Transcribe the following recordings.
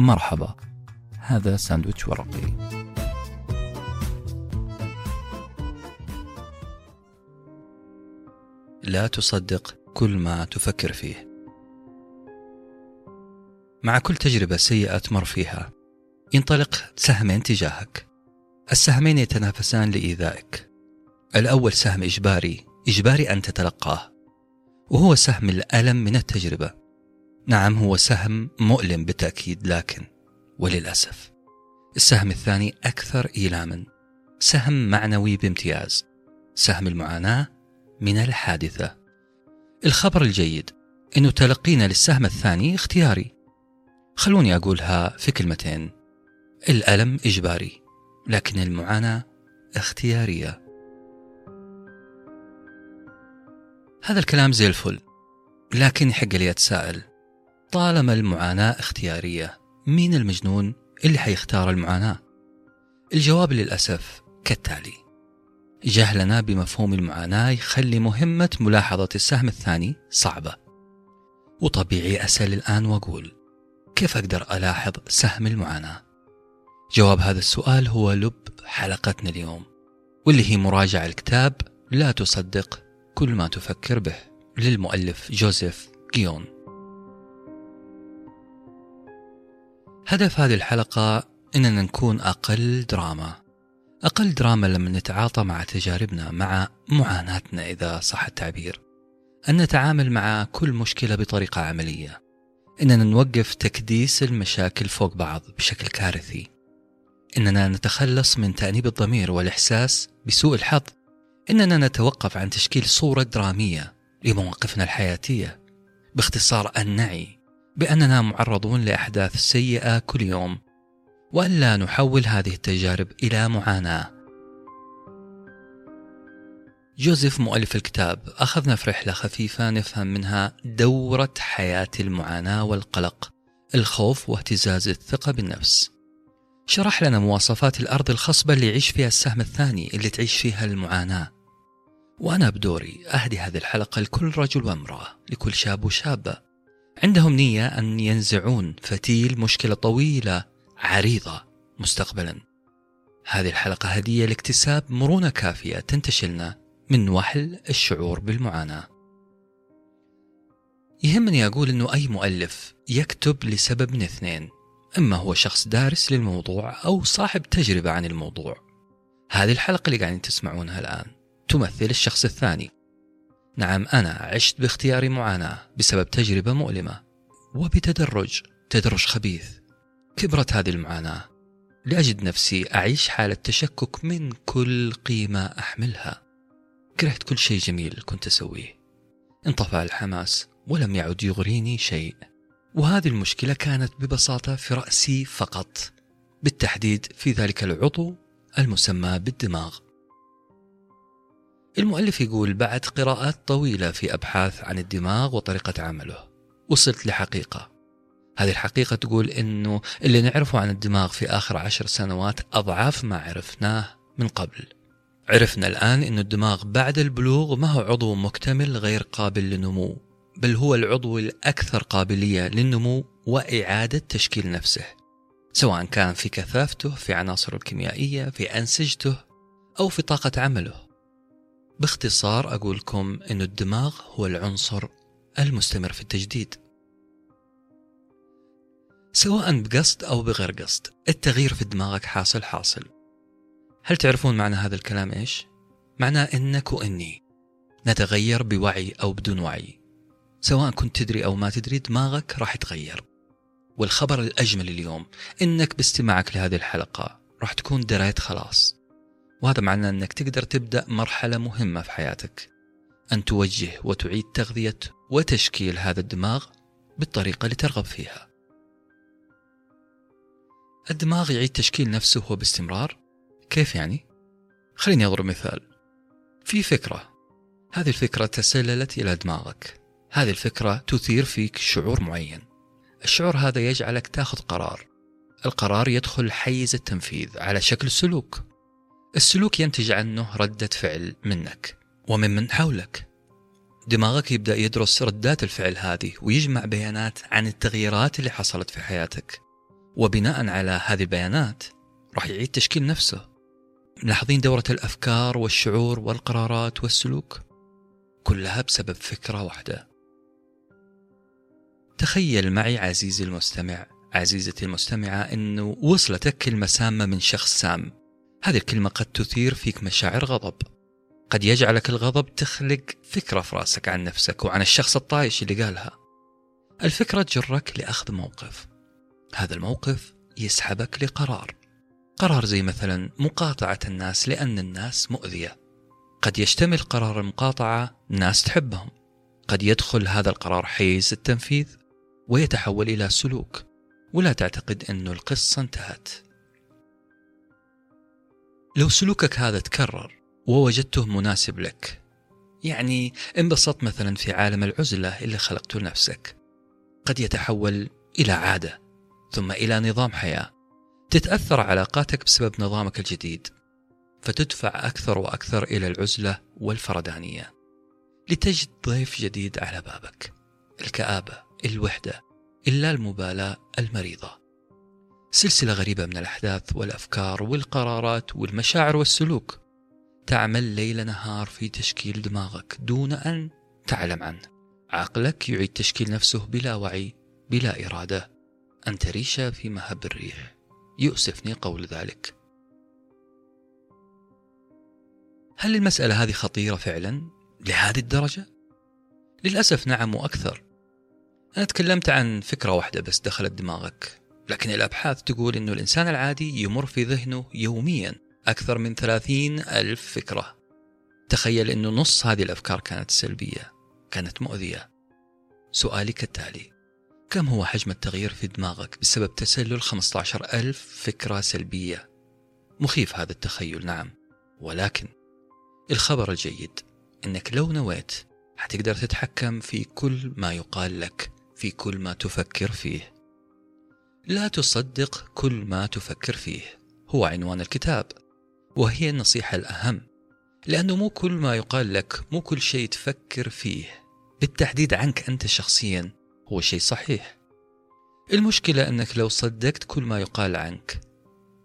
مرحبا. هذا ساندويتش ورقي. لا تصدق كل ما تفكر فيه. مع كل تجربة سيئة تمر فيها ينطلق سهمين تجاهك. السهمين يتنافسان لإيذائك. الأول سهم إجباري إجباري أن تتلقاه وهو سهم الألم من التجربة. نعم هو سهم مؤلم بالتأكيد لكن وللأسف السهم الثاني أكثر إيلاما. سهم معنوي بامتياز. سهم المعاناة من الحادثة. الخبر الجيد أنه تلقينا للسهم الثاني اختياري. خلوني أقولها في كلمتين. الألم إجباري لكن المعاناة اختيارية. هذا الكلام زي الفل لكن يحق لي أتساءل. طالما المعاناة اختيارية مين المجنون اللي حيختار المعاناة؟ الجواب للأسف كالتالي جهلنا بمفهوم المعاناة يخلي مهمة ملاحظة السهم الثاني صعبة وطبيعي أسأل الآن وأقول كيف أقدر ألاحظ سهم المعاناة؟ جواب هذا السؤال هو لب حلقتنا اليوم واللي هي مراجعة الكتاب لا تصدق كل ما تفكر به للمؤلف جوزيف جيون هدف هذه الحلقة إننا نكون أقل دراما. أقل دراما لما نتعاطى مع تجاربنا مع معاناتنا إذا صح التعبير. أن نتعامل مع كل مشكلة بطريقة عملية. إننا نوقف تكديس المشاكل فوق بعض بشكل كارثي. إننا نتخلص من تأنيب الضمير والإحساس بسوء الحظ. إننا نتوقف عن تشكيل صورة درامية لمواقفنا الحياتية. باختصار أن نعي بأننا معرضون لأحداث سيئة كل يوم وألا نحول هذه التجارب إلى معاناة. جوزيف مؤلف الكتاب أخذنا في رحلة خفيفة نفهم منها دورة حياة المعاناة والقلق الخوف واهتزاز الثقة بالنفس. شرح لنا مواصفات الأرض الخصبة اللي يعيش فيها السهم الثاني اللي تعيش فيها المعاناة. وأنا بدوري أهدي هذه الحلقة لكل رجل وامرأة لكل شاب وشابة. عندهم نية أن ينزعون فتيل مشكلة طويلة عريضة مستقبلا. هذه الحلقة هدية لاكتساب مرونة كافية تنتشلنا من وحل الشعور بالمعاناة. يهمني أقول أنه أي مؤلف يكتب لسبب من اثنين إما هو شخص دارس للموضوع أو صاحب تجربة عن الموضوع. هذه الحلقة اللي قاعدين تسمعونها الآن تمثل الشخص الثاني نعم أنا عشت باختياري معاناة بسبب تجربة مؤلمة وبتدرج تدرج خبيث. كبرت هذه المعاناة لأجد نفسي أعيش حالة تشكك من كل قيمة أحملها. كرهت كل شيء جميل كنت أسويه. انطفأ الحماس ولم يعد يغريني شيء. وهذه المشكلة كانت ببساطة في رأسي فقط. بالتحديد في ذلك العضو المسمى بالدماغ. المؤلف يقول بعد قراءات طويلة في أبحاث عن الدماغ وطريقة عمله. وصلت لحقيقة. هذه الحقيقة تقول أنه اللي نعرفه عن الدماغ في آخر عشر سنوات أضعاف ما عرفناه من قبل. عرفنا الآن أن الدماغ بعد البلوغ ما هو عضو مكتمل غير قابل للنمو بل هو العضو الأكثر قابلية للنمو وإعادة تشكيل نفسه. سواء كان في كثافته في عناصره الكيميائية في أنسجته أو في طاقة عمله. باختصار أقول لكم أن الدماغ هو العنصر المستمر في التجديد. سواء بقصد أو بغير قصد التغيير في دماغك حاصل حاصل. هل تعرفون معنى هذا الكلام إيش؟ معناه إنك وإني نتغير بوعي أو بدون وعي. سواء كنت تدري أو ما تدري دماغك راح يتغير. والخبر الأجمل اليوم إنك باستماعك لهذه الحلقة راح تكون دريت خلاص. وهذا معناه أنك تقدر تبدأ مرحلة مهمة في حياتك. أن توجه وتعيد تغذية وتشكيل هذا الدماغ بالطريقة اللي ترغب فيها. الدماغ يعيد تشكيل نفسه هو باستمرار. كيف يعني؟ خليني أضرب مثال. في فكرة. هذه الفكرة تسللت إلى دماغك. هذه الفكرة تثير فيك شعور معين. الشعور هذا يجعلك تاخذ قرار. القرار يدخل حيز التنفيذ على شكل سلوك. السلوك ينتج عنه ردة فعل منك ومن من حولك. دماغك يبدأ يدرس ردات الفعل هذه ويجمع بيانات عن التغييرات اللي حصلت في حياتك. وبناء على هذه البيانات راح يعيد تشكيل نفسه. ملاحظين دورة الأفكار والشعور والقرارات والسلوك؟ كلها بسبب فكرة واحدة. تخيل معي عزيزي المستمع عزيزتي المستمعة أنه وصلتك كلمة سامة من شخص سام. هذه الكلمة قد تثير فيك مشاعر غضب. قد يجعلك الغضب تخلق فكرة في رأسك عن نفسك وعن الشخص الطايش اللي قالها. الفكرة تجرك لأخذ موقف. هذا الموقف يسحبك لقرار. قرار زي مثلا مقاطعة الناس لأن الناس مؤذية. قد يشتمل قرار المقاطعة ناس تحبهم. قد يدخل هذا القرار حيز التنفيذ ويتحول إلى سلوك. ولا تعتقد أن القصة انتهت. لو سلوكك هذا تكرر ووجدته مناسب لك يعني انبسطت مثلا في عالم العزلة اللي خلقته لنفسك. قد يتحول إلى عادة ثم إلى نظام حياة. تتأثر علاقاتك بسبب نظامك الجديد فتدفع أكثر وأكثر إلى العزلة والفردانية. لتجد ضيف جديد على بابك الكآبة الوحدة إلا المبالاة المريضة. سلسلة غريبة من الأحداث والأفكار والقرارات والمشاعر والسلوك. تعمل ليل نهار في تشكيل دماغك دون أن تعلم عنه. عقلك يعيد تشكيل نفسه بلا وعي بلا إرادة. أنت ريشة في مهب الريح. يؤسفني قول ذلك. هل المسألة هذه خطيرة فعلا؟ لهذه الدرجة؟ للأسف نعم وأكثر. أنا تكلمت عن فكرة واحدة بس دخلت دماغك. لكن الأبحاث تقول أنه الإنسان العادي يمر في ذهنه يوميا أكثر من ثلاثين ألف فكرة. تخيل أنه نص هذه الأفكار كانت سلبية كانت مؤذية. سؤالي كالتالي كم هو حجم التغيير في دماغك بسبب تسلل 15 ألف فكرة سلبية؟ مخيف هذا التخيل نعم. ولكن الخبر الجيد أنك لو نويت حتقدر تتحكم في كل ما يقال لك في كل ما تفكر فيه. لا تصدق كل ما تفكر فيه. هو عنوان الكتاب وهي النصيحة الأهم لأنه مو كل ما يقال لك مو كل شيء تفكر فيه. بالتحديد عنك أنت شخصيا هو شيء صحيح. المشكلة أنك لو صدقت كل ما يقال عنك.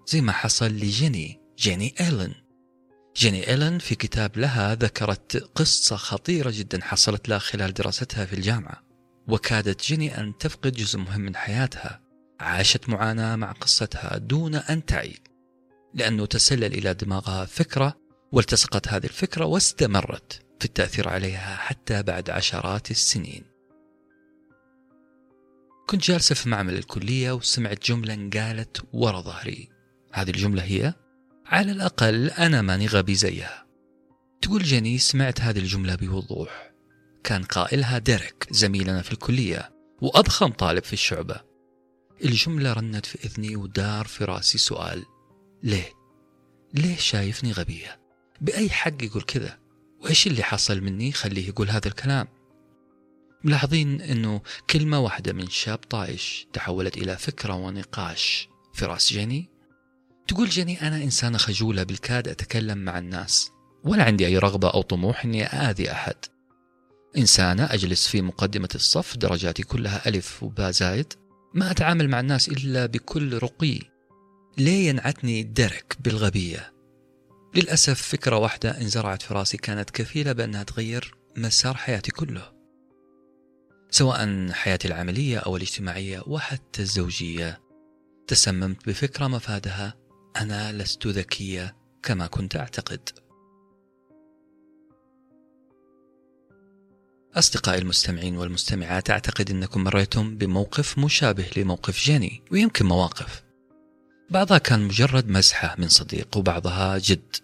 زي ما حصل لجيني جيني إيلن جيني إيلن في كتاب لها ذكرت قصة خطيرة جدا حصلت لها خلال دراستها في الجامعة وكادت جيني أن تفقد جزء مهم من حياتها. عاشت معاناة مع قصتها دون أن تعي لأنه تسلل إلى دماغها فكرة والتصقت هذه الفكرة واستمرت في التأثير عليها حتى بعد عشرات السنين. كنت جالسة في معمل الكلية وسمعت جملة قالت ورا ظهري. هذه الجملة هي على الأقل أنا ماني غبي زيها. تقول جيني سمعت هذه الجملة بوضوح. كان قائلها ديريك زميلنا في الكلية وأضخم طالب في الشعبة. الجملة رنت في إذني ودار في رأسي سؤال ليه؟ ليه شايفني غبية؟ بأي حق يقول كذا؟ وإيش اللي حصل مني خليه يقول هذا الكلام؟ ملاحظين أنه كلمة واحدة من شاب طايش تحولت إلى فكرة ونقاش في رأس جيني تقول جيني أنا إنسانة خجولة بالكاد أتكلم مع الناس ولا عندي أي رغبة أو طموح أني آذي أحد إنسانة أجلس في مقدمة الصف درجاتي كلها ألف وباء زايد ما أتعامل مع الناس إلا بكل رقي. ليه ينعتني درك بالغبية. للأسف فكرة واحدة انزرعت في رأسي كانت كفيلة بأنها تغير مسار حياتي كله. سواء حياتي العملية أو الاجتماعية وحتى الزوجية. تسممت بفكرة مفادها. أنا لست ذكية كما كنت أعتقد. أصدقائي المستمعين والمستمعات أعتقد أنكم مريتم بموقف مشابه لموقف جيني ويمكن مواقف. بعضها كان مجرد مزحة من صديق وبعضها جد.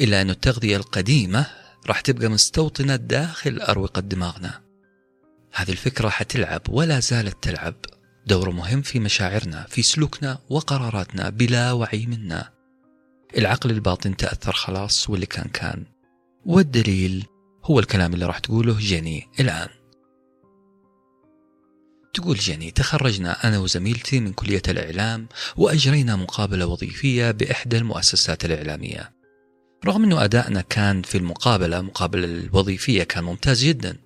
إلا أن التغذية القديمة راح تبقى مستوطنة داخل أروقة دماغنا. هذه الفكرة حتلعب ولا زالت تلعب دور مهم في مشاعرنا في سلوكنا وقراراتنا بلا وعي منا. العقل الباطن تأثر خلاص واللي كان كان. والدليل هو الكلام اللي راح تقوله جيني الآن. تقول جيني تخرجنا أنا وزميلتي من كلية الإعلام وأجرينا مقابلة وظيفية بإحدى المؤسسات الإعلامية. رغم أنه أدائنا كان في المقابلة مقابلة الوظيفية كان ممتاز جدا.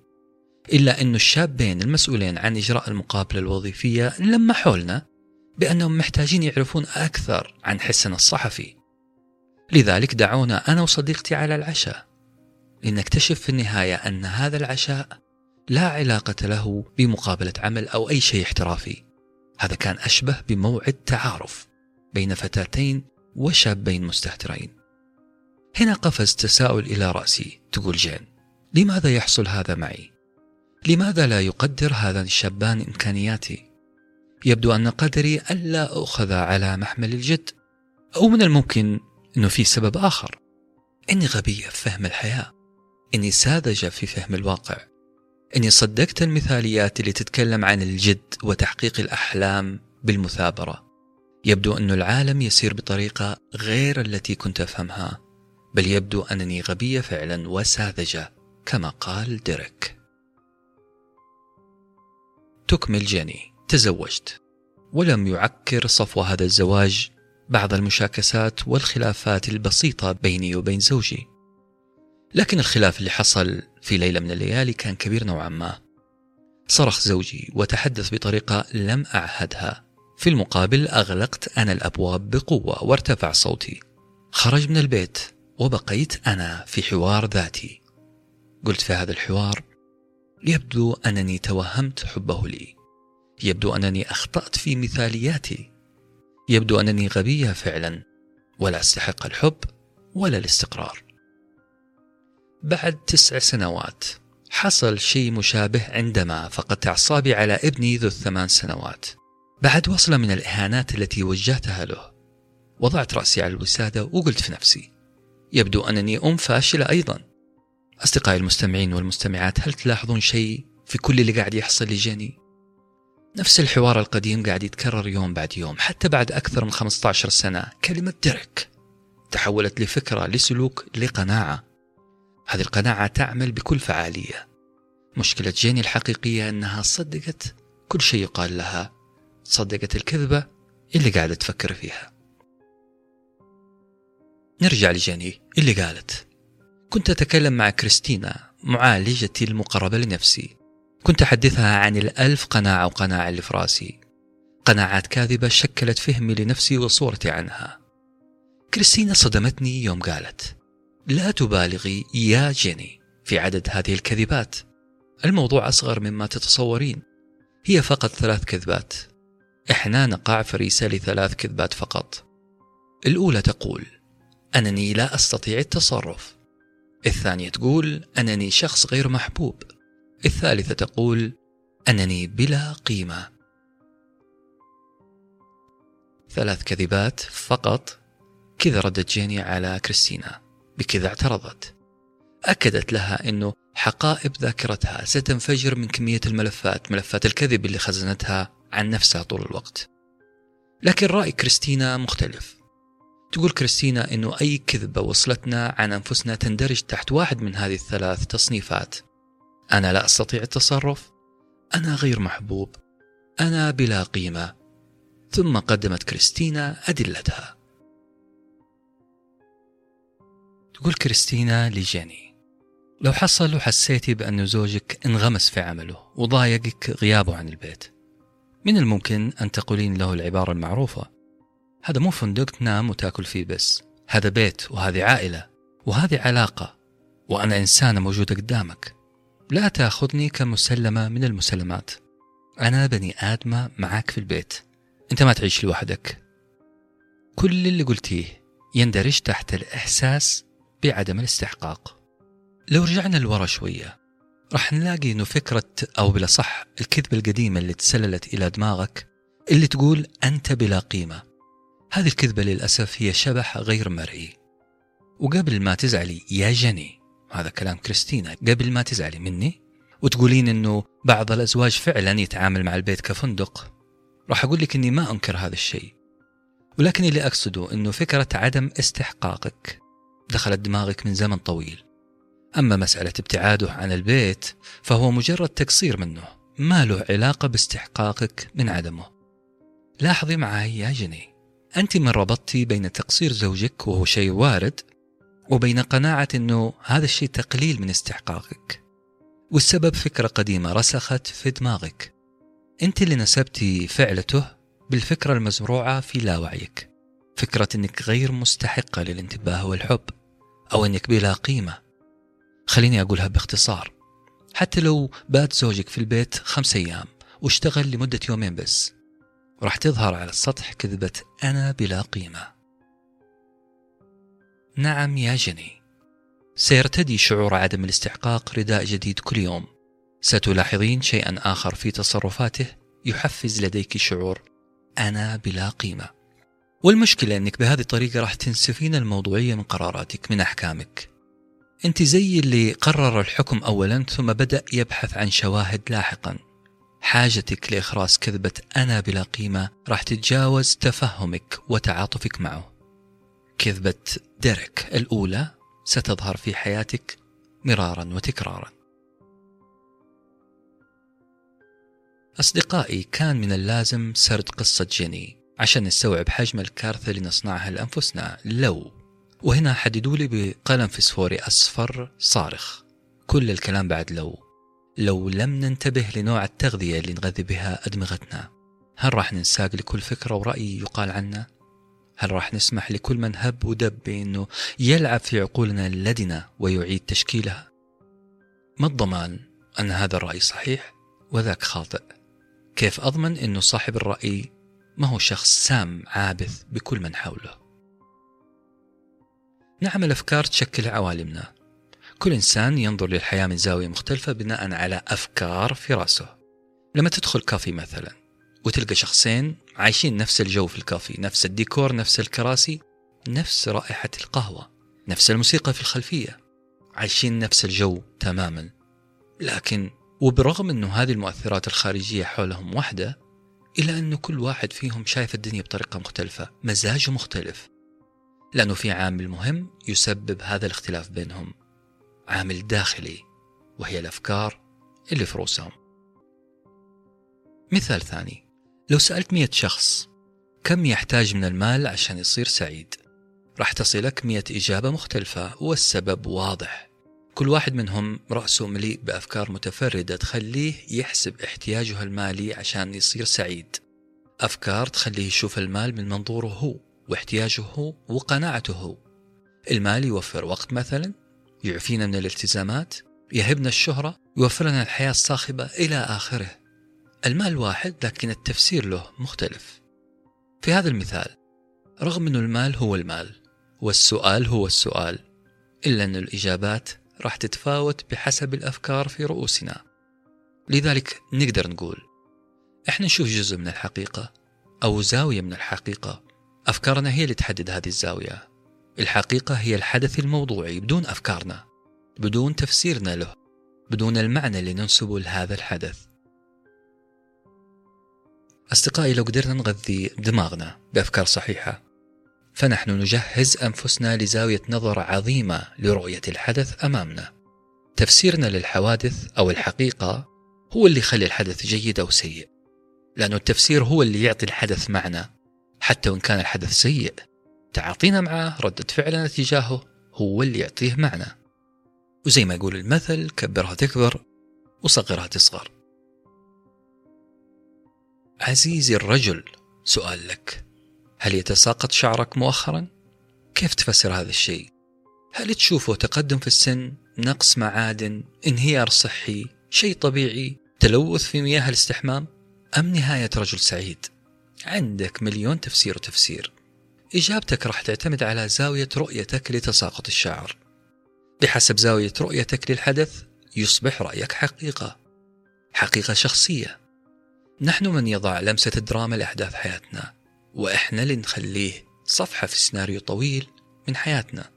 إلا أن الشابين المسؤولين عن إجراء المقابلة الوظيفية لما حولنا بأنهم محتاجين يعرفون أكثر عن حسن الصحفي. لذلك دعونا أنا وصديقتي على العشاء. لنكتشف في النهاية أن هذا العشاء لا علاقة له بمقابلة عمل أو أي شيء احترافي هذا كان أشبه بموعد تعارف بين فتاتين وشابين مستهترين هنا قفز تساؤل إلى رأسي تقول جين لماذا يحصل هذا معي؟ لماذا لا يقدر هذا الشابان إمكانياتي؟ يبدو أن قدري ألا أخذ على محمل الجد أو من الممكن أنه في سبب آخر إني غبية في فهم الحياة إني ساذجة في فهم الواقع. إني صدقت المثاليات اللي تتكلم عن الجد وتحقيق الأحلام بالمثابرة. يبدو أن العالم يسير بطريقة غير التي كنت أفهمها بل يبدو أنني غبية فعلا وساذجة كما قال ديريك. تكمل جيني. تزوجت. ولم يعكر صفو هذا الزواج بعض المشاكسات والخلافات البسيطة بيني وبين زوجي. لكن الخلاف اللي حصل في ليلة من الليالي كان كبير نوعا ما. صرخ زوجي وتحدث بطريقة لم أعهدها. في المقابل أغلقت أنا الأبواب بقوة وارتفع صوتي. خرج من البيت وبقيت أنا في حوار ذاتي. قلت في هذا الحوار يبدو أنني توهمت حبه لي. يبدو أنني أخطأت في مثالياتي. يبدو أنني غبية فعلا. ولا أستحق الحب ولا الاستقرار. بعد تسع سنوات حصل شيء مشابه عندما فقدت أعصابي على ابني ذو الثمان سنوات. بعد وصلة من الإهانات التي وجهتها له وضعت رأسي على الوسادة وقلت في نفسي يبدو أنني أم فاشلة أيضا. أصدقائي المستمعين والمستمعات هل تلاحظون شيء في كل اللي قاعد يحصل لجيني؟ نفس الحوار القديم قاعد يتكرر يوم بعد يوم حتى بعد أكثر من 15 سنة كلمة درك تحولت لفكرة لسلوك لقناعة. هذه القناعة تعمل بكل فعالية. مشكلة جيني الحقيقية أنها صدقت كل شيء يقال لها. صدقت الكذبة اللي قاعدة تفكر فيها. نرجع لجيني اللي قالت. كنت أتكلم مع كريستينا معالجتي المقربة لنفسي. كنت أحدثها عن الألف قناعة وقناعة اللي في راسي. قناعات كاذبة شكلت فهمي لنفسي وصورتي عنها. كريستينا صدمتني يوم قالت. لا تبالغي يا جيني في عدد هذه الكذبات. الموضوع أصغر مما تتصورين. هي فقط ثلاث كذبات. إحنا نقع فريسة لثلاث كذبات فقط. الأولى تقول أنني لا أستطيع التصرف. الثانية تقول أنني شخص غير محبوب. الثالثة تقول أنني بلا قيمة. ثلاث كذبات فقط. كذا ردت جيني على كريستينا. بكذا اعترضت. أكدت لها أنه حقائب ذاكرتها ستنفجر من كمية الملفات ملفات الكذب اللي خزنتها عن نفسها طول الوقت. لكن رأي كريستينا مختلف. تقول كريستينا أنه أي كذبة وصلتنا عن أنفسنا تندرج تحت واحد من هذه الثلاث تصنيفات. أنا لا أستطيع التصرف. أنا غير محبوب. أنا بلا قيمة. ثم قدمت كريستينا أدلتها. تقول كريستينا لجيني لو حصل وحسيتي بأن زوجك انغمس في عمله وضايقك غيابه عن البيت من الممكن أن تقولين له العبارة المعروفة هذا مو فندق تنام وتأكل فيه بس هذا بيت وهذه عائلة وهذه علاقة وأنا إنسانة موجودة قدامك لا تأخذني كمسلمة من المسلمات أنا بني آدمة معاك في البيت أنت ما تعيش لوحدك. كل اللي قلتيه يندرج تحت الإحساس بعدم الاستحقاق. لو رجعنا لورا شوية راح نلاقي إنه فكرة أو بالأصح الكذبة القديمة اللي تسللت إلى دماغك اللي تقول أنت بلا قيمة. هذه الكذبة للأسف هي شبح غير مرئي. وقبل ما تزعلي يا جني هذا كلام كريستينا قبل ما تزعلي مني وتقولين إنه بعض الأزواج فعلا يتعامل مع البيت كفندق راح أقول لك إني ما أنكر هذا الشيء. ولكن اللي أقصده إنه فكرة عدم استحقاقك. دخلت دماغك من زمن طويل. أما مسألة ابتعاده عن البيت فهو مجرد تقصير منه ما له علاقة باستحقاقك من عدمه. لاحظي معي يا جني أنت من ربطتي بين تقصير زوجك وهو شيء وارد وبين قناعة أنه هذا الشيء تقليل من استحقاقك. والسبب فكرة قديمة رسخت في دماغك. أنت اللي نسبتي فعلته بالفكرة المزروعة في لاوعيك. فكرة أنك غير مستحقة للانتباه والحب أو أنك بلا قيمة. خليني أقولها باختصار. حتى لو بات زوجك في البيت خمس أيام واشتغل لمدة يومين بس راح تظهر على السطح كذبة أنا بلا قيمة. نعم يا جني. سيرتدي شعور عدم الاستحقاق رداء جديد كل يوم. ستلاحظين شيئا آخر في تصرفاته يحفز لديك شعور أنا بلا قيمة. والمشكلة أنك بهذه الطريقة راح تنسفين الموضوعية من قراراتك من أحكامك. أنت زي اللي قرر الحكم أولا ثم بدأ يبحث عن شواهد لاحقا. حاجتك لإخراس كذبة أنا بلا قيمة راح تتجاوز تفهمك وتعاطفك معه. كذبة ديريك الأولى ستظهر في حياتك مرارا وتكرارا. أصدقائي كان من اللازم سرد قصة جيني. عشان نستوعب حجم الكارثة اللي نصنعها لأنفسنا لو وهنا حددوا لي بقلم فسفوري أصفر صارخ كل الكلام بعد لو لو لم ننتبه لنوع التغذية اللي نغذي بها أدمغتنا هل راح ننساق لكل فكرة ورأي يقال عنا؟ هل راح نسمح لكل من هب ودب بأنه يلعب في عقولنا اللدنة ويعيد تشكيلها؟ ما الضمان أن هذا الرأي صحيح وذاك خاطئ؟ كيف أضمن أنه صاحب الرأي ما هو شخص سام عابث بكل من حوله؟ نعم الأفكار تشكل عوالمنا. كل إنسان ينظر للحياة من زاوية مختلفة بناء على أفكار في رأسه. لما تدخل كافي مثلا وتلقى شخصين عايشين نفس الجو في الكافي نفس الديكور نفس الكراسي نفس رائحة القهوة نفس الموسيقى في الخلفية عايشين نفس الجو تماما. لكن وبرغم أنه هذه المؤثرات الخارجية حولهم واحدة إلا أنه كل واحد فيهم شايف الدنيا بطريقة مختلفة مزاجه مختلف. لأنه في عامل مهم يسبب هذا الاختلاف بينهم. عامل داخلي وهي الأفكار اللي في رؤوسهم مثال ثاني لو سألت مية شخص كم يحتاج من المال عشان يصير سعيد؟ راح تصلك مية إجابة مختلفة والسبب واضح. كل واحد منهم رأسه مليء بأفكار متفردة تخليه يحسب احتياجه المالي عشان يصير سعيد. أفكار تخليه يشوف المال من منظوره هو واحتياجه هو وقناعته هو. المال يوفر وقت مثلا يعفينا من الالتزامات يهبنا الشهرة يوفر لنا الحياة الصاخبة إلى آخره. المال واحد لكن التفسير له مختلف. في هذا المثال رغم أن المال هو المال والسؤال هو السؤال إلا أن الإجابات راح تتفاوت بحسب الأفكار في رؤوسنا. لذلك نقدر نقول إحنا نشوف جزء من الحقيقة أو زاوية من الحقيقة. أفكارنا هي اللي تحدد هذه الزاوية. الحقيقة هي الحدث الموضوعي بدون أفكارنا بدون تفسيرنا له بدون المعنى اللي ننسبه لهذا الحدث. أصدقائي لو قدرنا نغذي دماغنا بأفكار صحيحة فنحن نجهز أنفسنا لزاوية نظر عظيمة لرؤية الحدث أمامنا. تفسيرنا للحوادث أو الحقيقة هو اللي يخلي الحدث جيد أو سيء. لأنه التفسير هو اللي يعطي الحدث معنى. حتى وإن كان الحدث سيء تعاطينا معه ردة فعلنا تجاهه هو اللي يعطيه معنى. وزي ما يقول المثل كبرها تكبر وصغرها تصغر. عزيزي الرجل سؤال لك. هل يتساقط شعرك مؤخرا؟ كيف تفسر هذا الشيء؟ هل تشوفه تقدم في السن؟ نقص معادن؟ انهيار صحي؟ شيء طبيعي؟ تلوث في مياه الاستحمام؟ أم نهاية رجل سعيد؟ عندك مليون تفسير وتفسير إجابتك راح تعتمد على زاوية رؤيتك لتساقط الشعر بحسب زاوية رؤيتك للحدث يصبح رأيك حقيقة حقيقة شخصية نحن من يضع لمسة الدراما لأحداث حياتنا وإحنا اللي نخليه صفحة في سيناريو طويل من حياتنا.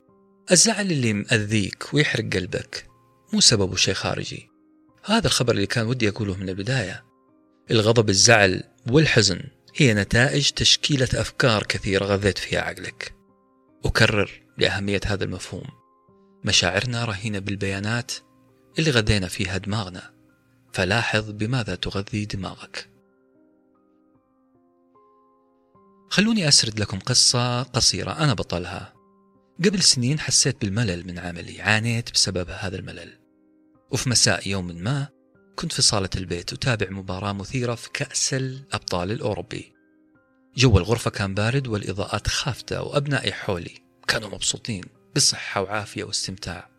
الزعل اللي مأذيك ويحرق قلبك مو سببه شيء خارجي. هذا الخبر اللي كان ودي أقوله من البداية. الغضب الزعل والحزن هي نتائج تشكيلة أفكار كثيرة غذيت فيها عقلك. أكرر لأهمية هذا المفهوم. مشاعرنا رهينة بالبيانات اللي غذينا فيها دماغنا. فلاحظ بماذا تغذي دماغك. خلوني أسرد لكم قصة قصيرة أنا بطلها. قبل سنين حسيت بالملل من عملي عانيت بسبب هذا الملل. وفي مساء يوم ما كنت في صالة البيت أتابع مباراة مثيرة في كأس الأبطال الأوروبي. جو الغرفة كان بارد والإضاءات خافتة وأبنائي حولي كانوا مبسوطين بصحة وعافية واستمتاع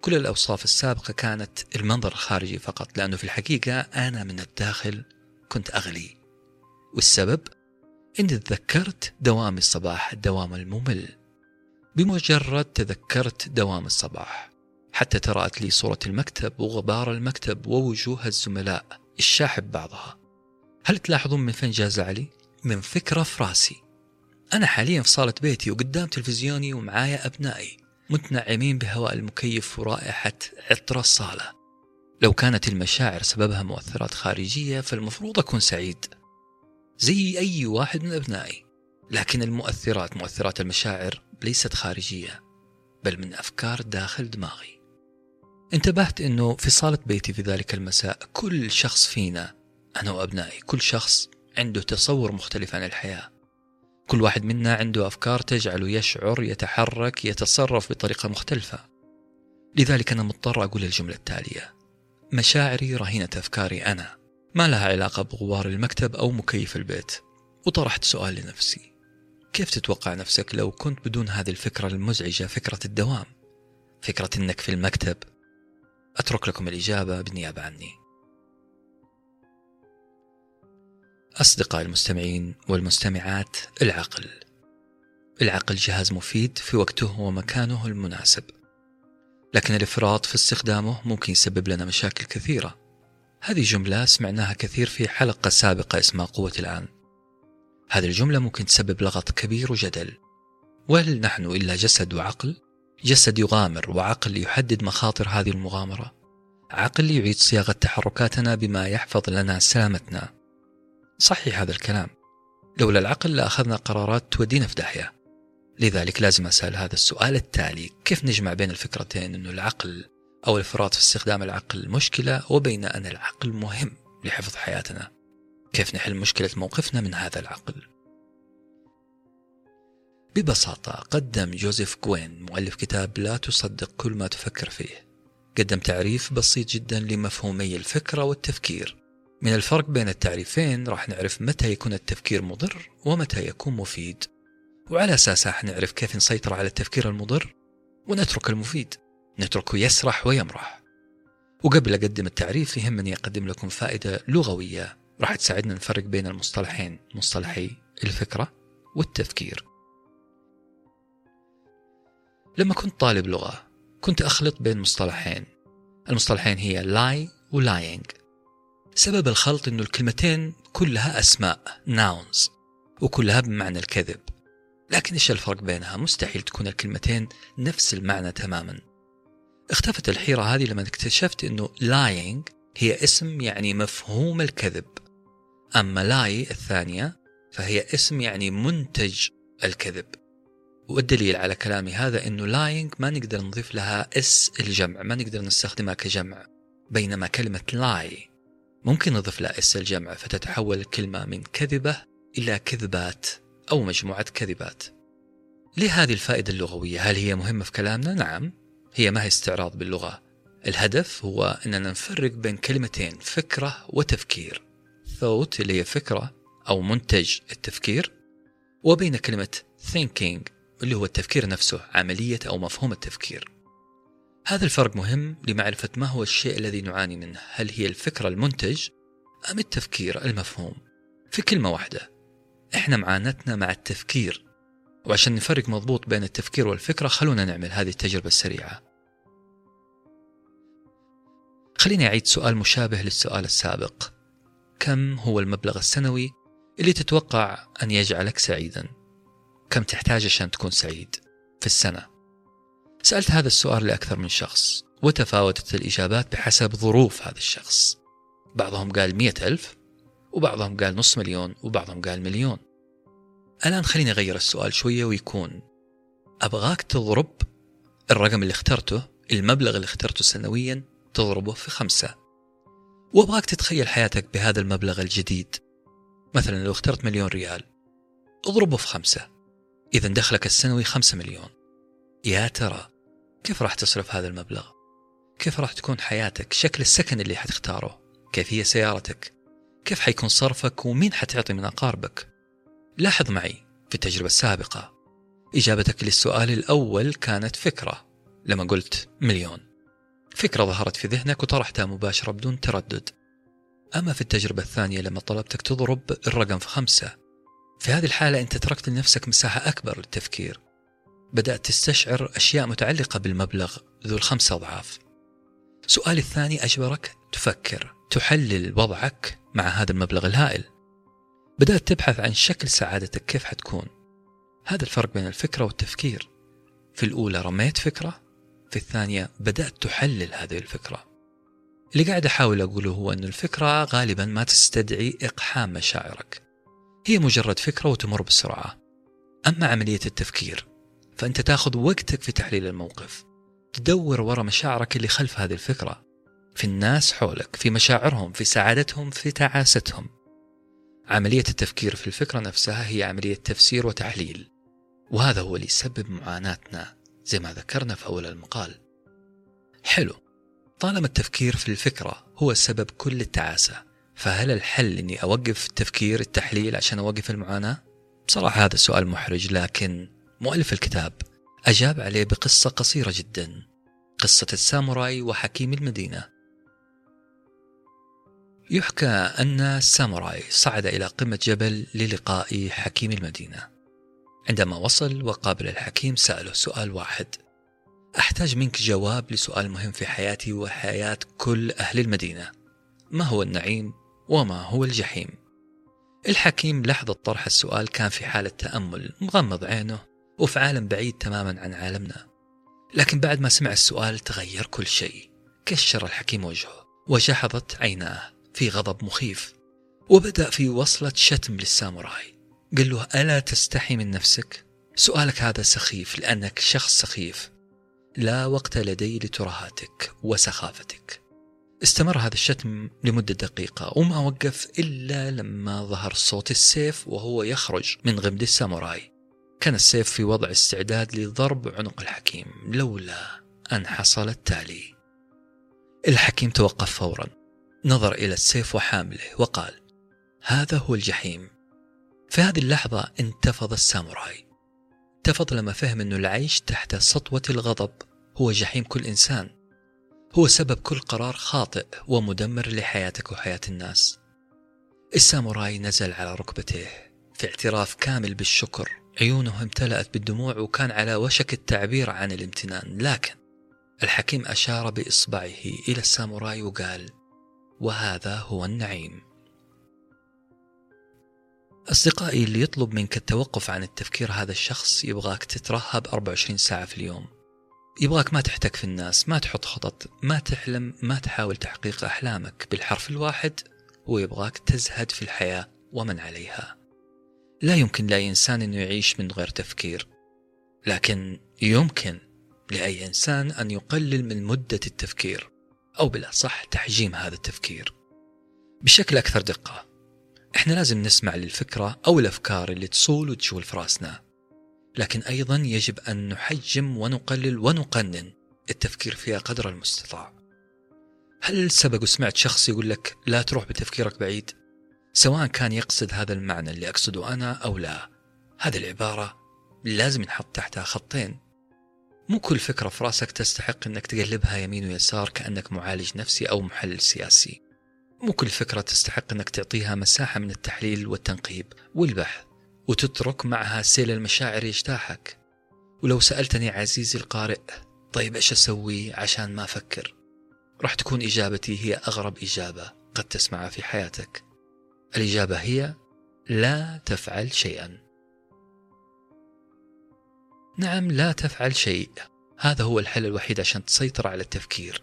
كل الأوصاف السابقة كانت المنظر الخارجي فقط لأنه في الحقيقة أنا من الداخل كنت أغلي. والسبب؟ إني تذكرت دوام الصباح الدوام الممل. بمجرد تذكرت دوام الصباح. حتى ترأت لي صورة المكتب وغبار المكتب ووجوه الزملاء الشاحب بعضها. هل تلاحظون من فين جاز علي؟ من فكرة في راسي. أنا حاليا في صالة بيتي وقدام تلفزيوني ومعايا أبنائي متنعمين بهواء المكيف ورائحة عطر الصالة. لو كانت المشاعر سببها مؤثرات خارجية فالمفروض أكون سعيد. زي أي واحد من أبنائي. لكن المؤثرات مؤثرات المشاعر ليست خارجية بل من أفكار داخل دماغي. انتبهت أنه في صالة بيتي في ذلك المساء كل شخص فينا أنا وأبنائي كل شخص عنده تصور مختلف عن الحياة. كل واحد منا عنده أفكار تجعله يشعر يتحرك يتصرف بطريقة مختلفة. لذلك أنا مضطر أقول الجملة التالية مشاعري رهينة أفكاري أنا. ما لها علاقة بغبار المكتب أو مكيف البيت. وطرحت سؤال لنفسي. كيف تتوقع نفسك لو كنت بدون هذه الفكرة المزعجة فكرة الدوام؟ فكرة أنك في المكتب؟ أترك لكم الإجابة بالنيابة عني. أصدقائي المستمعين والمستمعات العقل. العقل جهاز مفيد في وقته ومكانه المناسب. لكن الإفراط في استخدامه ممكن يسبب لنا مشاكل كثيرة. هذه جملة سمعناها كثير في حلقة سابقة اسمها قوة الآن. هذه الجملة ممكن تسبب لغط كبير وجدل. وهل نحن إلا جسد وعقل؟ جسد يغامر وعقل يحدد مخاطر هذه المغامرة. عقل يعيد صياغة تحركاتنا بما يحفظ لنا سلامتنا. صحيح هذا الكلام. لولا العقل لأخذنا قرارات تودينا في داهية. لذلك لازم أسأل هذا السؤال التالي. كيف نجمع بين الفكرتين أنه العقل أو الإفراط في استخدام العقل مشكلة وبين أن العقل مهم لحفظ حياتنا. كيف نحل مشكلة موقفنا من هذا العقل؟ ببساطة قدم جوزيف كوين مؤلف كتاب لا تصدق كل ما تفكر فيه. قدم تعريف بسيط جدا لمفهومي الفكرة والتفكير. من الفرق بين التعريفين راح نعرف متى يكون التفكير مضر ومتى يكون مفيد. وعلى أساسها حنعرف كيف نسيطر على التفكير المضر ونترك المفيد. نتركه يسرح ويمرح. وقبل أقدم التعريف يهمني أقدم لكم فائدة لغوية. راح تساعدنا نفرق بين المصطلحين مصطلحي الفكرة والتفكير. لما كنت طالب لغة كنت أخلط بين مصطلحين. المصطلحين هي lie و lying سبب الخلط أنه الكلمتين كلها أسماء nouns وكلها بمعنى الكذب. لكن إيش الفرق بينها؟ مستحيل تكون الكلمتين نفس المعنى تماما. اختفت الحيرة هذه لما اكتشفت أنه lying هي اسم يعني مفهوم الكذب. أما lie الثانية فهي اسم يعني منتج الكذب. والدليل على كلامي هذا أنه lying ما نقدر نضيف لها s الجمع ما نقدر نستخدمها كجمع بينما كلمة لاي ممكن نضيف لها اس الجمع فتتحول الكلمة من كذبة إلى كذبات أو مجموعة كذبات. ليه هذه الفائدة اللغوية هل هي مهمة في كلامنا؟ نعم. هي ما هي استعراض باللغة. الهدف هو أننا نفرق بين كلمتين فكرة وتفكير. thought اللي هي فكرة أو منتج التفكير وبين كلمة thinking اللي هو التفكير نفسه عملية أو مفهوم التفكير. هذا الفرق مهم لمعرفة ما هو الشيء الذي نعاني منه. هل هي الفكرة المنتج أم التفكير المفهوم؟ في كلمة واحدة إحنا معاناتنا مع التفكير وعشان نفرق مضبوط بين التفكير والفكرة خلونا نعمل هذه التجربة السريعة. خليني أعيد سؤال مشابه للسؤال السابق. كم هو المبلغ السنوي اللي تتوقع أن يجعلك سعيدا؟ كم تحتاج عشان تكون سعيد في السنة؟ سألت هذا السؤال لأكثر من شخص وتفاوتت الإجابات بحسب ظروف هذا الشخص. بعضهم قال مئة ألف وبعضهم قال نص مليون وبعضهم قال مليون. الآن خليني أغير السؤال شوية ويكون أبغاك تضرب الرقم اللي اخترته المبلغ اللي اخترته سنويا تضربه في خمسة. وأبغاك تتخيل حياتك بهذا المبلغ الجديد. مثلا لو اخترت مليون ريال اضربه في خمسة. إذا دخلك السنوي خمسة مليون. يا ترى كيف راح تصرف هذا المبلغ؟ كيف راح تكون حياتك؟ شكل السكن اللي حتختاره. كيف هي سيارتك؟ كيف حيكون صرفك؟ ومين حتعطي من أقاربك لاحظ معي في التجربة السابقة. إجابتك للسؤال الأول كانت فكرة لما قلت مليون. فكرة ظهرت في ذهنك وطرحتها مباشرة بدون تردد. أما في التجربة الثانية لما طلبتك تضرب الرقم في خمسة في هذه الحالة أنت تركت لنفسك مساحة أكبر للتفكير. بدأت تستشعر أشياء متعلقة بالمبلغ ذو الخمسة أضعاف. سؤالي الثاني أجبرك تفكر تحلل وضعك مع هذا المبلغ الهائل. بدأت تبحث عن شكل سعادتك كيف حتكون. هذا الفرق بين الفكرة والتفكير. في الأولى رميت فكرة في الثانية بدأت تحلل هذه الفكرة. اللي قاعد أحاول أقوله هو أن الفكرة غالبا ما تستدعي إقحام مشاعرك. هي مجرد فكرة وتمر بسرعة. أما عملية التفكير فأنت تأخذ وقتك في تحليل الموقف. تدور ورا مشاعرك اللي خلف هذه الفكرة. في الناس حولك في مشاعرهم في سعادتهم في تعاستهم. عملية التفكير في الفكرة نفسها هي عملية تفسير وتحليل. وهذا هو اللي يسبب معاناتنا زي ما ذكرنا في أول المقال. حلو. طالما التفكير في الفكرة هو سبب كل التعاسة فهل الحل أني أوقف التفكير التحليل عشان أوقف المعاناة؟ بصراحة هذا السؤال محرج لكن مؤلف الكتاب أجاب عليه بقصة قصيرة جدا. قصة الساموراي وحكيم المدينة. يحكى أن الساموراي صعد إلى قمة جبل للقاء حكيم المدينة. عندما وصل وقابل الحكيم سأله سؤال واحد. أحتاج منك جواب لسؤال مهم في حياتي وحياة كل أهل المدينة. ما هو النعيم وما هو الجحيم؟ الحكيم لحظة طرح السؤال كان في حالة تأمل مغمض عينه وفي عالم بعيد تماما عن عالمنا. لكن بعد ما سمع السؤال تغير كل شيء كشر الحكيم وجهه وجحظت عيناه. في غضب مخيف. وبدأ في وصلة شتم للساموراي. قال له ألا تستحي من نفسك؟ سؤالك هذا سخيف لأنك شخص سخيف. لا وقت لدي لترهاتك وسخافتك. استمر هذا الشتم لمدة دقيقة وما وقف إلا لما ظهر صوت السيف وهو يخرج من غمد الساموراي. كان السيف في وضع استعداد لضرب عنق الحكيم لولا أن حصل التالي. الحكيم توقف فورا. نظر إلى السيف وحامله وقال هذا هو الجحيم. في هذه اللحظة انتفض الساموراي. انتفض لما فهم أن العيش تحت سطوة الغضب. هو جحيم كل إنسان. هو سبب كل قرار خاطئ ومدمر لحياتك وحياة الناس. الساموراي نزل على ركبتيه في اعتراف كامل بالشكر. عيونه امتلأت بالدموع وكان على وشك التعبير عن الامتنان. لكن الحكيم أشار بإصبعه إلى الساموراي وقال وهذا هو النعيم. أصدقائي اللي يطلب منك التوقف عن التفكير هذا الشخص يبغاك تترهب 24 ساعة في اليوم. يبغاك ما تحتك في الناس ما تحط خطط ما تحلم ما تحاول تحقيق أحلامك بالحرف الواحد هو يبغاك تزهد في الحياة ومن عليها. لا يمكن لأي إنسان أنه يعيش من غير تفكير لكن يمكن لأي إنسان أن يقلل من مدة التفكير. أو بالأصح تحجيم هذا التفكير. بشكل أكثر دقة إحنا لازم نسمع للفكرة أو الأفكار اللي تصول وتجول في رأسنا. لكن أيضا يجب أن نحجم ونقلل ونقنن التفكير فيها قدر المستطاع. هل سبق وسمعت شخص يقول لك لا تروح بتفكيرك بعيد؟ سواء كان يقصد هذا المعنى اللي أقصده أنا أو لا. هذه العبارة لازم ينحط تحتها خطين. مو كل فكرة في راسك تستحق أنك تقلبها يمين ويسار كأنك معالج نفسي أو محلل سياسي. مو كل فكرة تستحق أنك تعطيها مساحة من التحليل والتنقيب والبحث وتترك معها سيل المشاعر يجتاحك. ولو سألتني عزيزي القارئ طيب إيش أسوي عشان ما أفكر؟ راح تكون إجابتي هي أغرب إجابة قد تسمعها في حياتك. الإجابة هي لا تفعل شيئا. نعم لا تفعل شيء. هذا هو الحل الوحيد عشان تسيطر على التفكير.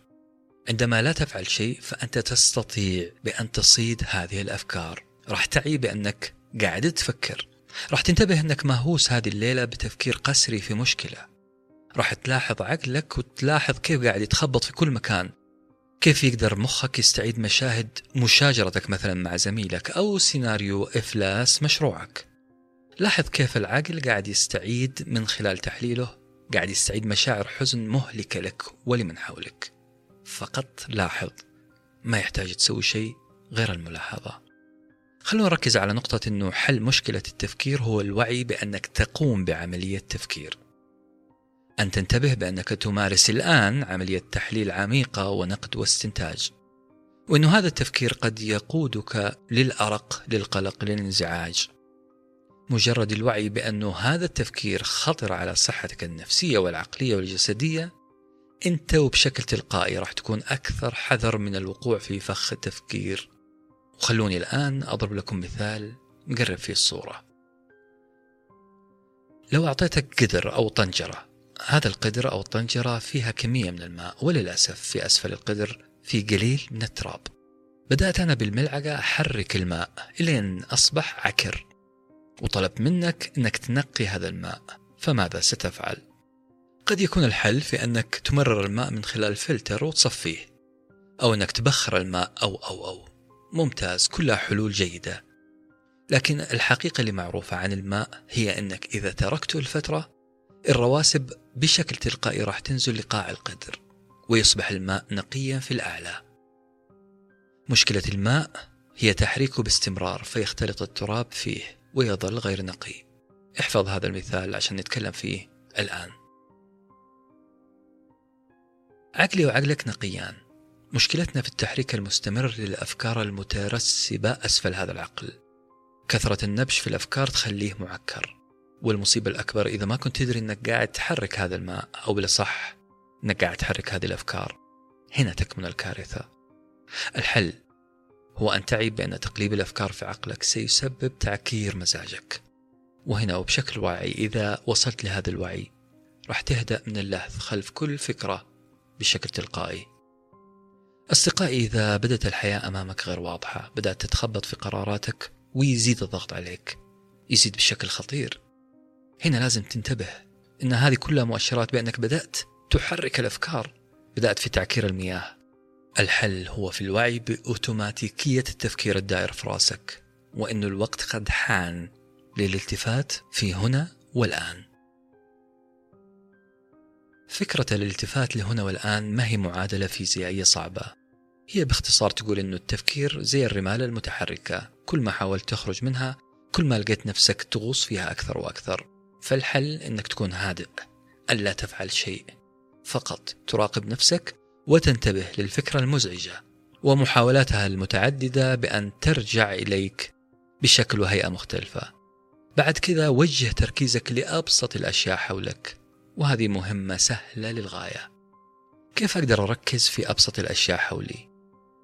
عندما لا تفعل شيء فأنت تستطيع بأن تصيد هذه الأفكار. راح تعي بأنك قاعد تفكر. راح تنتبه أنك مهووس هذه الليلة بتفكير قسري في مشكلة. راح تلاحظ عقلك وتلاحظ كيف قاعد يتخبط في كل مكان. كيف يقدر مخك يستعيد مشاهد مشاجرتك مثلا مع زميلك أو سيناريو إفلاس مشروعك. لاحظ كيف العقل قاعد يستعيد من خلال تحليله؟ قاعد يستعيد مشاعر حزن مهلكة لك ولمن حولك. فقط لاحظ ما يحتاج تسوي شيء غير الملاحظة. خلونا نركز على نقطة أنه حل مشكلة التفكير هو الوعي بأنك تقوم بعملية تفكير. أن تنتبه بأنك تمارس الآن عملية تحليل عميقة ونقد واستنتاج. وأن هذا التفكير قد يقودك للأرق للقلق للانزعاج. مجرد الوعي بأن هذا التفكير خطر على صحتك النفسية والعقلية والجسدية أنت وبشكل تلقائي راح تكون أكثر حذر من الوقوع في فخ التفكير. وخلوني الآن أضرب لكم مثال نقرب فيه الصورة. لو أعطيتك قدر أو طنجرة هذا القدر أو الطنجرة فيها كمية من الماء وللأسف في أسفل القدر في قليل من التراب. بدأت أنا بالملعقة أحرك الماء إلين أصبح عكر. وطلب منك أنك تنقي هذا الماء فماذا ستفعل؟ قد يكون الحل في أنك تمرر الماء من خلال فلتر وتصفيه أو أنك تبخر الماء أو أو أو. ممتاز كلها حلول جيدة. لكن الحقيقة اللي معروفة عن الماء هي أنك إذا تركته لفترة الرواسب بشكل تلقائي راح تنزل لقاع القدر ويصبح الماء نقيا في الأعلى. مشكلة الماء هي تحريكه باستمرار فيختلط التراب فيه. ويظل غير نقي. احفظ هذا المثال عشان نتكلم فيه الآن. عقلي وعقلك نقيان. مشكلتنا في التحريك المستمر للأفكار المترسبة أسفل هذا العقل. كثرة النبش في الأفكار تخليه معكر. والمصيبة الأكبر إذا ما كنت تدري أنك قاعد تحرك هذا الماء أو بالأصح أنك قاعد تحرك هذه الأفكار. هنا تكمن الكارثة. الحل هو أن تعي بأن تقليب الأفكار في عقلك سيسبب تعكير مزاجك. وهنا وبشكل واعي إذا وصلت لهذا الوعي راح تهدأ من اللهث خلف كل فكرة بشكل تلقائي. أصدقائي إذا بدأت الحياة أمامك غير واضحة بدأت تتخبط في قراراتك ويزيد الضغط عليك يزيد بشكل خطير. هنا لازم تنتبه إن هذه كلها مؤشرات بأنك بدأت تحرك الأفكار بدأت في تعكير المياه. الحل هو في الوعي بأوتوماتيكية التفكير الدائر في راسك وأن الوقت قد حان للالتفات في هنا والآن. فكرة الالتفات لهنا والآن ما هي معادلة فيزيائية صعبة؟ هي باختصار تقول أنه التفكير زي الرمال المتحركة كل ما حاولت تخرج منها كل ما لقيت نفسك تغوص فيها أكثر وأكثر. فالحل أنك تكون هادئ ألا تفعل شيء. فقط تراقب نفسك وتنتبه للفكرة المزعجة ومحاولاتها المتعددة بأن ترجع إليك بشكل وهيئة مختلفة بعد كذا وجه تركيزك لأبسط الأشياء حولك وهذه مهمة سهلة للغاية كيف أقدر أركز في أبسط الأشياء حولي؟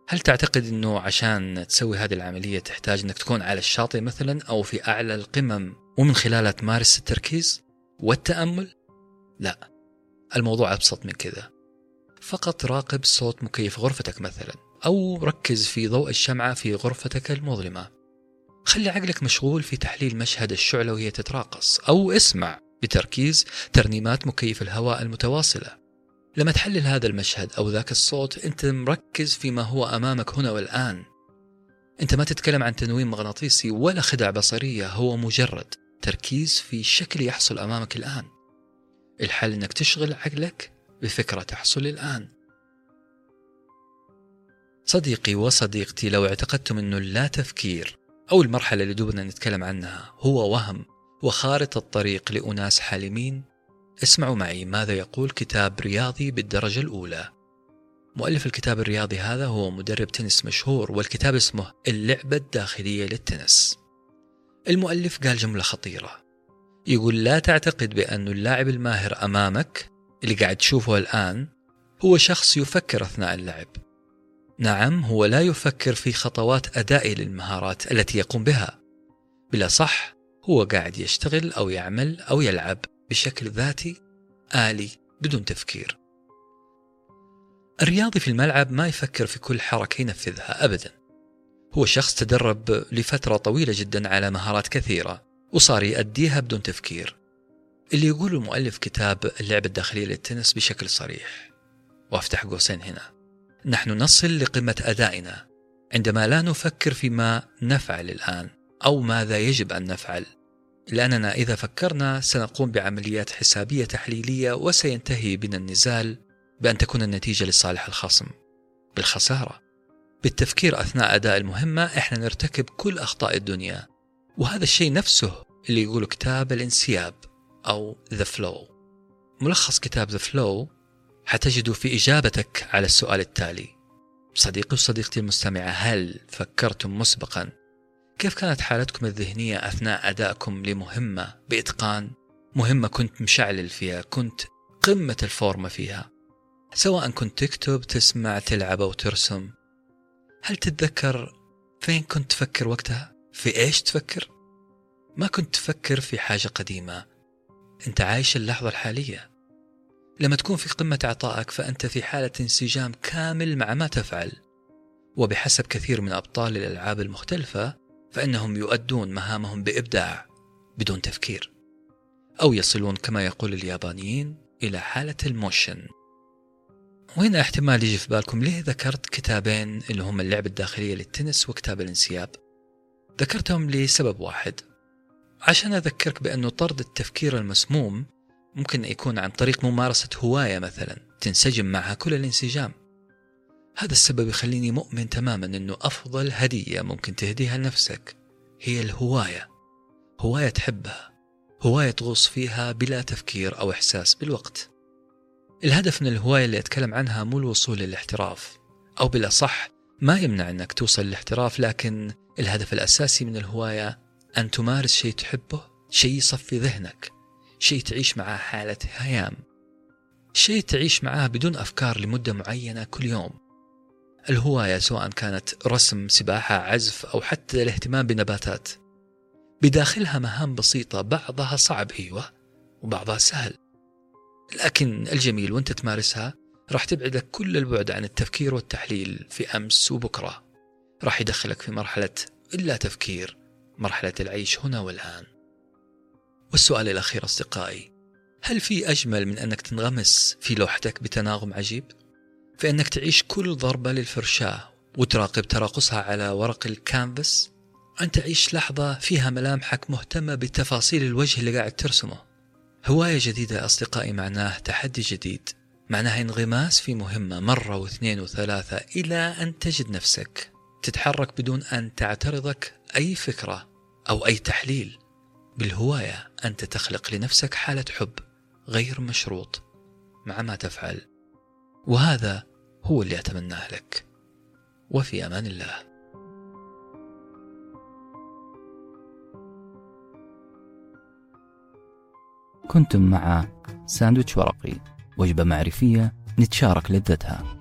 هل تعتقد أنه عشان تسوي هذه العملية تحتاج أنك تكون على الشاطئ مثلا أو في أعلى القمم ومن خلالها تمارس التركيز والتأمل؟ لا الموضوع أبسط من كذا فقط راقب صوت مكيف غرفتك مثلا أو ركز في ضوء الشمعة في غرفتك المظلمة. خلي عقلك مشغول في تحليل مشهد الشعلة وهي تتراقص أو اسمع بتركيز ترنيمات مكيف الهواء المتواصلة. لما تحلل هذا المشهد أو ذاك الصوت أنت مركز فيما هو أمامك هنا والآن. أنت ما تتكلم عن تنويم مغناطيسي ولا خدع بصرية هو مجرد تركيز في شكل يحصل أمامك الآن. الحل أنك تشغل عقلك بفكرة تحصل الآن. صديقي وصديقتي لو اعتقدتم أنه لا تفكير أو المرحلة اللي دوبنا نتكلم عنها هو وهم وخارطة الطريق لأناس حالمين اسمعوا معي ماذا يقول كتاب رياضي بالدرجة الأولى. مؤلف الكتاب الرياضي هذا هو مدرب تنس مشهور والكتاب اسمه اللعبة الداخلية للتنس. المؤلف قال جملة خطيرة. يقول لا تعتقد بأن اللاعب الماهر أمامك اللي قاعد تشوفه الآن هو شخص يفكر أثناء اللعب. نعم هو لا يفكر في خطوات أدائه للمهارات التي يقوم بها. بلا صح هو قاعد يشتغل أو يعمل أو يلعب بشكل ذاتي آلي بدون تفكير. الرياضي في الملعب ما يفكر في كل حركة ينفذها أبدا. هو شخص تدرب لفترة طويلة جدا على مهارات كثيرة وصار يأديها بدون تفكير. اللي يقول المؤلف كتاب اللعبة الداخلية للتنس بشكل صريح. وأفتح قوسين هنا. نحن نصل لقمة أدائنا. عندما لا نفكر فيما نفعل الآن أو ماذا يجب أن نفعل لأننا إذا فكرنا سنقوم بعمليات حسابية تحليلية وسينتهي بنا النزال بأن تكون النتيجة لصالح الخصم. بالخسارة. بالتفكير أثناء أداء المهمة إحنا نرتكب كل أخطاء الدنيا. وهذا الشيء نفسه اللي يقول كتاب الانسياب. أو The Flow. ملخص كتاب The Flow حتجده في إجابتك على السؤال التالي. صديقي وصديقتي المستمعة هل فكرتم مسبقا؟ كيف كانت حالتكم الذهنية أثناء أدائكم لمهمة بإتقان؟ مهمة كنت مشعلل فيها كنت قمة الفورمة فيها. سواء كنت تكتب تسمع تلعب أو ترسم. هل تتذكر فين كنت تفكر وقتها؟ في إيش تفكر؟ ما كنت تفكر في حاجة قديمة. أنت عايش اللحظة الحالية. لما تكون في قمة عطائك فأنت في حالة انسجام كامل مع ما تفعل. وبحسب كثير من أبطال الألعاب المختلفة فإنهم يؤدون مهامهم بإبداع بدون تفكير. أو يصلون كما يقول اليابانيين إلى حالة الموشن. وهنا احتمال يجي في بالكم ليه ذكرت كتابين اللي هم اللعبة الداخلية للتنس وكتاب الانسياب؟ ذكرتهم لسبب واحد. عشان أذكرك بأنه طرد التفكير المسموم ممكن يكون عن طريق ممارسة هواية مثلا تنسجم معها كل الانسجام. هذا السبب يخليني مؤمن تماما أنه أفضل هدية ممكن تهديها لنفسك هي الهواية. هواية تحبها هواية تغوص فيها بلا تفكير أو إحساس بالوقت. الهدف من الهواية اللي أتكلم عنها مو الوصول للاحتراف أو بالأصح ما يمنع أنك توصل للاحتراف لكن الهدف الأساسي من الهواية أن تمارس شيء تحبه شيء يصفي ذهنك شيء تعيش معاه حالة هيام. شيء تعيش معاه بدون أفكار لمدة معينة كل يوم. الهواية سواء كانت رسم سباحة عزف أو حتى الاهتمام بنباتات. بداخلها مهام بسيطة بعضها صعب أيوة وبعضها سهل. لكن الجميل وأنت تمارسها راح تبعدك كل البعد عن التفكير والتحليل في أمس وبكرة. راح يدخلك في مرحلة إلا تفكير. مرحلة العيش هنا والآن. والسؤال الأخير أصدقائي هل في أجمل من أنك تنغمس في لوحتك بتناغم عجيب؟ في أنك تعيش كل ضربة للفرشاة وتراقب تراقصها على ورق الكانفاس؟ أن تعيش لحظة فيها ملامحك مهتمة بتفاصيل الوجه اللي قاعد ترسمه؟ هواية جديدة أصدقائي معناه تحدي جديد. معناها انغماس في مهمة مرة واثنين وثلاثة إلى أن تجد نفسك تتحرك بدون أن تعترضك أي فكرة. أو أي تحليل بالهواية أنت تخلق لنفسك حالة حب غير مشروط مع ما تفعل. وهذا هو اللي أتمناه لك. وفي أمان الله. كنتم مع ساندويتش ورقي وجبة معرفية نتشارك لذتها.